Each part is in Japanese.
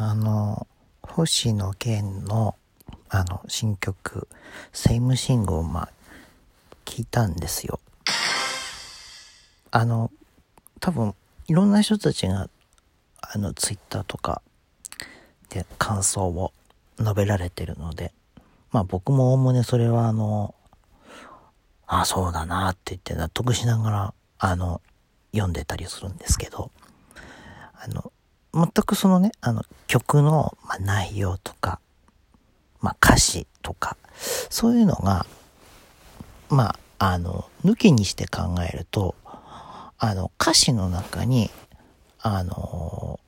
あの、星野源の、あの、新曲、セイムシングを、まあ、聞いたんですよ。あの、多分、いろんな人たちが、あの、ツイッターとかで感想を述べられてるので、まあ僕もおおむねそれはあの、ああ、そうだなって言って納得しながら、あの、読んでたりするんですけど、あの、全くそのね、あの、曲の、まあ、内容とか、まあ、歌詞とか、そういうのが、まあ、あの、抜きにして考えると、あの、歌詞の中に、あの、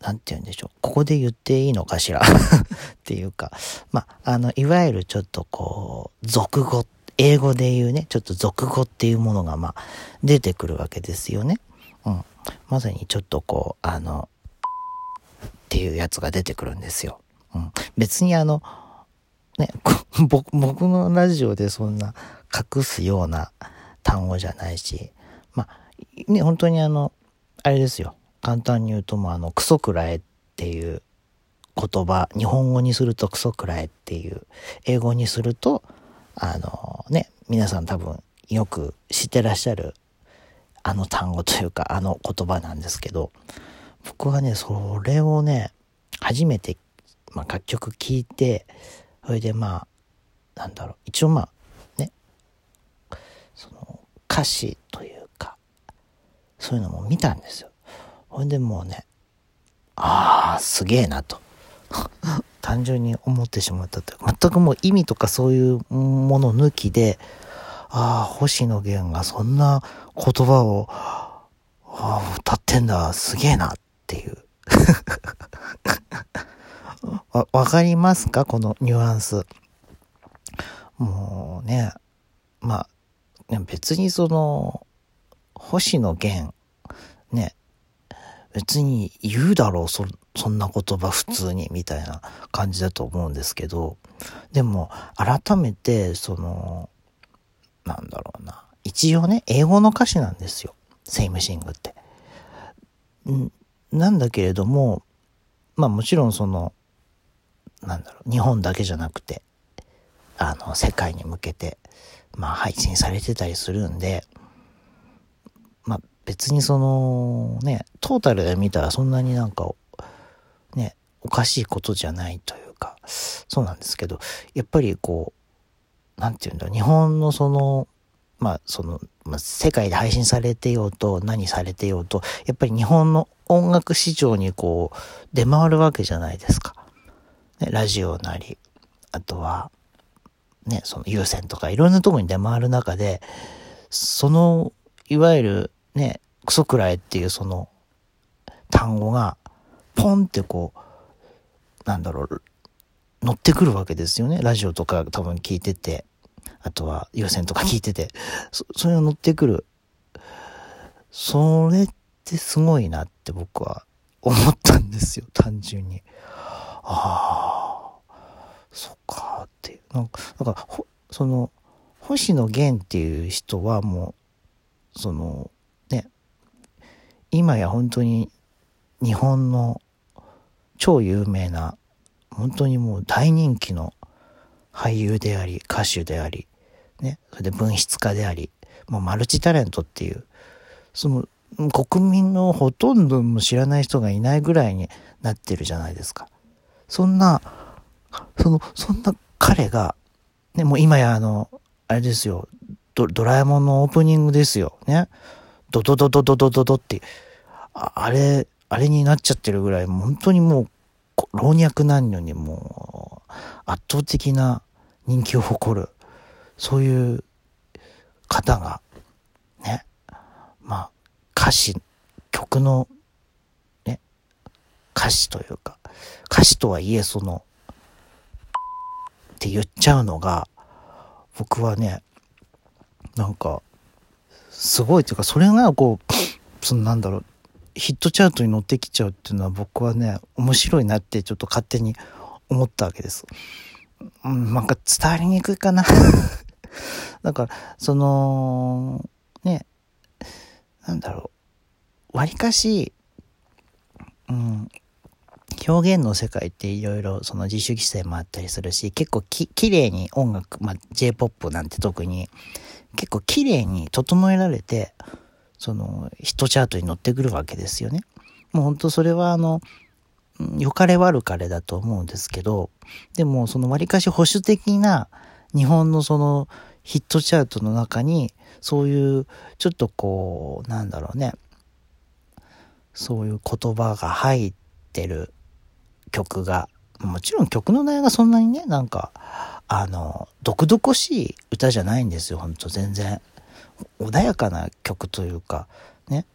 なんて言うんでしょう。ここで言っていいのかしら？っていうか、まあ、あの、いわゆるちょっとこう、俗語、英語で言うね、ちょっと俗語っていうものが、まあ、出てくるわけですよね。うん。まさにちょっとこう、あの、っていうやつが出てくるんですよ。うん。別にあの、ね、僕僕のラジオでそんな隠すような単語じゃないし、まあ、ね、本当にあの、あれですよ。簡単に言うともうあの、クソくらえっていう言葉、日本語にするとクソくらえっていう、英語にすると、あのね、皆さん多分よく知ってらっしゃるあの単語というか、あの言葉なんですけど、僕はね、それをね、初めて、まあ、楽曲聴いて、それでまあ、なんだろう、一応まあ、ね、その歌詞というか、そういうのも見たんですよ。ほれでもうね、ああ、すげえなと。単純に思ってしまったというか、全くもう意味とかそういうもの抜きで、ああ、星野源がそんな言葉を、ああ、歌ってんだ、すげえなっていう。わ、わかりますか？このニュアンス。もうね、まあ、別にその、星野源、ね、別に言うだろう、そ、そんな言葉普通に、みたいな感じだと思うんですけど、でも、改めて、その、なんだろうな。一応ね、英語の歌詞なんですよ。セイムシングって。んなんだけれども、まあもちろんその、なんだろう、日本だけじゃなくて、あの、世界に向けて、まあ配信されてたりするんで、まあ別にその、ね、トータルで見たらそんなになんか、ね、おかしいことじゃないというか、そうなんですけど、やっぱりこう、なんて言うんだ、日本のその、まあ、その、まあ、世界で配信されてようと、何されてようと、やっぱり日本の音楽市場にこう、出回るわけじゃないですか。ね、ラジオなり、あとは、ね、その有線とかいろんなとこに出回る中で、その、いわゆるね、クソくらいっていうその単語が、ポンってこう、なんだろう、乗ってくるわけですよね。ラジオとか多分聞いてて。あとは予選とか聞いてて、そ、それが乗ってくる。それってすごいなって僕は思ったんですよ、単純に。ああ、そっかっていう。なんか、なんかその、星野源っていう人はもう、その、ね、今や本当に日本の超有名な、本当にもう大人気の俳優であり、歌手であり、ね、それで文筆家であり、もうマルチタレントっていう、その国民のほとんども知らない人がいないぐらいになってるじゃないですか。そんな、その、そんな彼が、ね、もう今やあの、あれですよ、ドドラえもんのオープニングですよ。ね。ドドドドドドドドってあ、あれ、あれになっちゃってるぐらい、本当にもう、老若男女にも、圧倒的な人気を誇る、そういう方が、ね、まあ、歌詞、曲の、ね、歌詞というか、歌詞とはいえその、って言っちゃうのが、僕はね、なんか、すごいというか、それがこう、そのなんだろう、ヒットチャートに乗ってきちゃうっていうのは僕はね、面白いなってちょっと勝手に思ったわけです。うん、なんか伝わりにくいかな だから、その、ね、なんだろう。わりかし、うん、表現の世界っていろいろその自主規制もあったりするし、結構き、綺麗に音楽、まあ、J-POP なんて特に、結構綺麗に整えられて、その、ヒットチャートに乗ってくるわけですよね。もう本当それはあの、良かれ悪かれだと思うんですけど、でもその割かし保守的な日本のそのヒットチャートの中に、そういうちょっとこう、なんだろうね、そういう言葉が入ってる曲が、もちろん曲の内容がそんなにね、なんか、あの、毒々しい歌じゃないんですよ、ほんと全然。穏やかな曲というか、ね。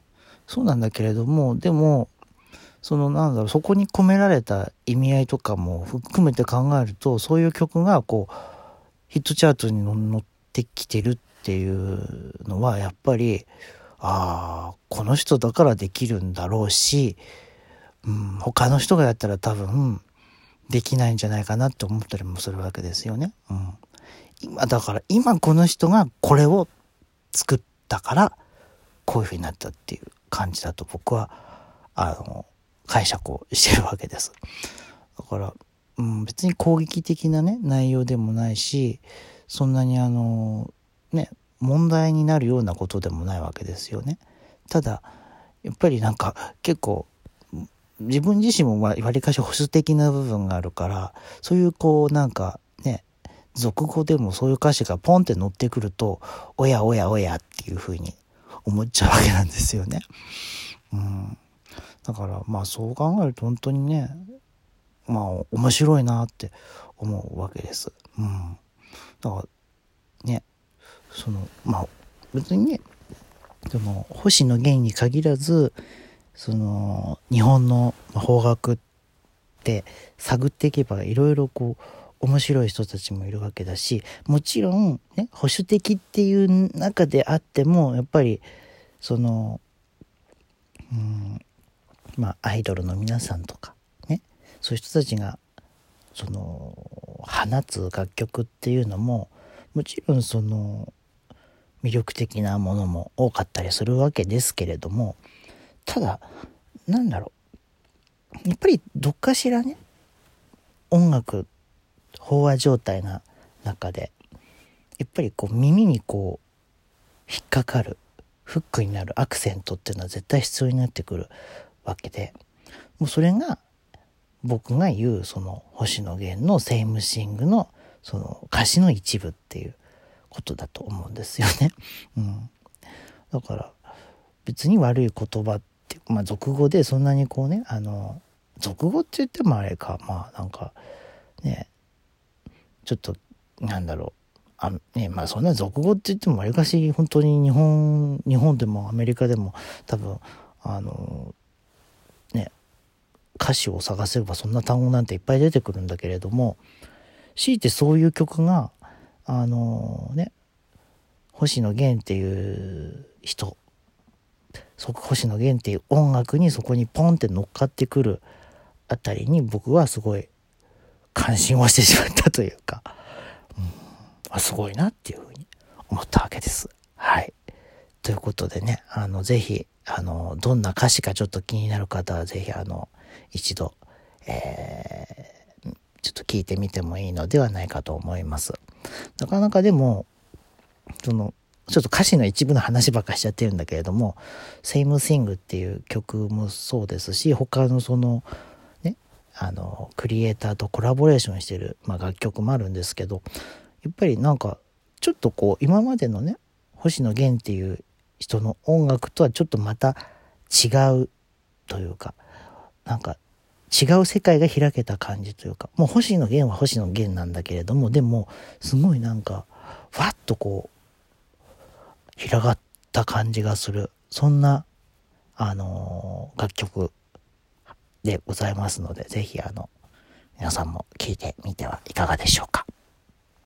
そうなんだけれども、でも、そのなんだろう、そこに込められた意味合いとかも含めて考えると、そういう曲がこう、ヒットチャートに乗ってきてるっていうのは、やっぱり、ああ、この人だからできるんだろうし、うん、他の人がやったら多分、できないんじゃないかなって思ったりもするわけですよね。うん。今、だから今この人がこれを作ったから、こういう風になったっていう感じだと僕は、あの、解釈をしてるわけです。だから、うん、別に攻撃的なね、内容でもないし、そんなにあの、ね、問題になるようなことでもないわけですよね。ただ、やっぱりなんか結構、自分自身もわりかし保守的な部分があるから、そういうこうなんか、俗語でもそういう歌詞がポンって乗ってくると、おやおやおやっていうふうに思っちゃうわけなんですよね。うん。だからまあそう考えると本当にね、まあ面白いなって思うわけです。うん。だからね、その、まあ別にね、でも星野源に限らず、その日本の邦楽って探っていけばいろいろこう面白い人たちもいるわけだしもちろん、ね、保守的っていう中であってもやっぱりその、うん、まあアイドルの皆さんとかねそういう人たちがその放つ楽曲っていうのももちろんその魅力的なものも多かったりするわけですけれどもただなんだろうやっぱりどっかしらね音楽飽和状態な中でやっぱりこう耳にこう引っかかるフックになるアクセントっていうのは絶対必要になってくるわけでもうそれが僕が言うその星野源のセイムシングのその歌詞の一部っていうことだと思うんですよね。うん、だから別に悪い言葉ってまあ俗語でそんなにこうねあの俗語って言ってもあれかまあなんかねちょっとなんだろう。あねまあそんな俗語って言ってもわりかし本当に日本日本でもアメリカでも多分あのね歌詞を探せばそんな単語なんていっぱい出てくるんだけれども強いてそういう曲があのね星野源っていう人そ星野源っていう音楽にそこにポンって乗っかってくるあたりに僕はすごい関心をしてしまったというか、うん、すごいなっていうふうに思ったわけです。はい。ということでね、あの、ぜひ、あの、どんな歌詞かちょっと気になる方は、ぜひ、あの、一度、えー、ちょっと聞いてみてもいいのではないかと思います。なかなかでも、その、ちょっと歌詞の一部の話ばっかしちゃってるんだけれども、Same Thing っていう曲もそうですし、他のその、あのクリエイターとコラボレーションしてる、まあ、楽曲もあるんですけどやっぱりなんかちょっとこう今までのね星野源っていう人の音楽とはちょっとまた違うというかなんか違う世界が開けた感じというかもう星野源は星野源なんだけれどもでもすごいなんかふわっとこう広がった感じがする。そんなあの、楽曲でございますので、ぜひあの、皆さんも聞いてみてはいかがでしょうか。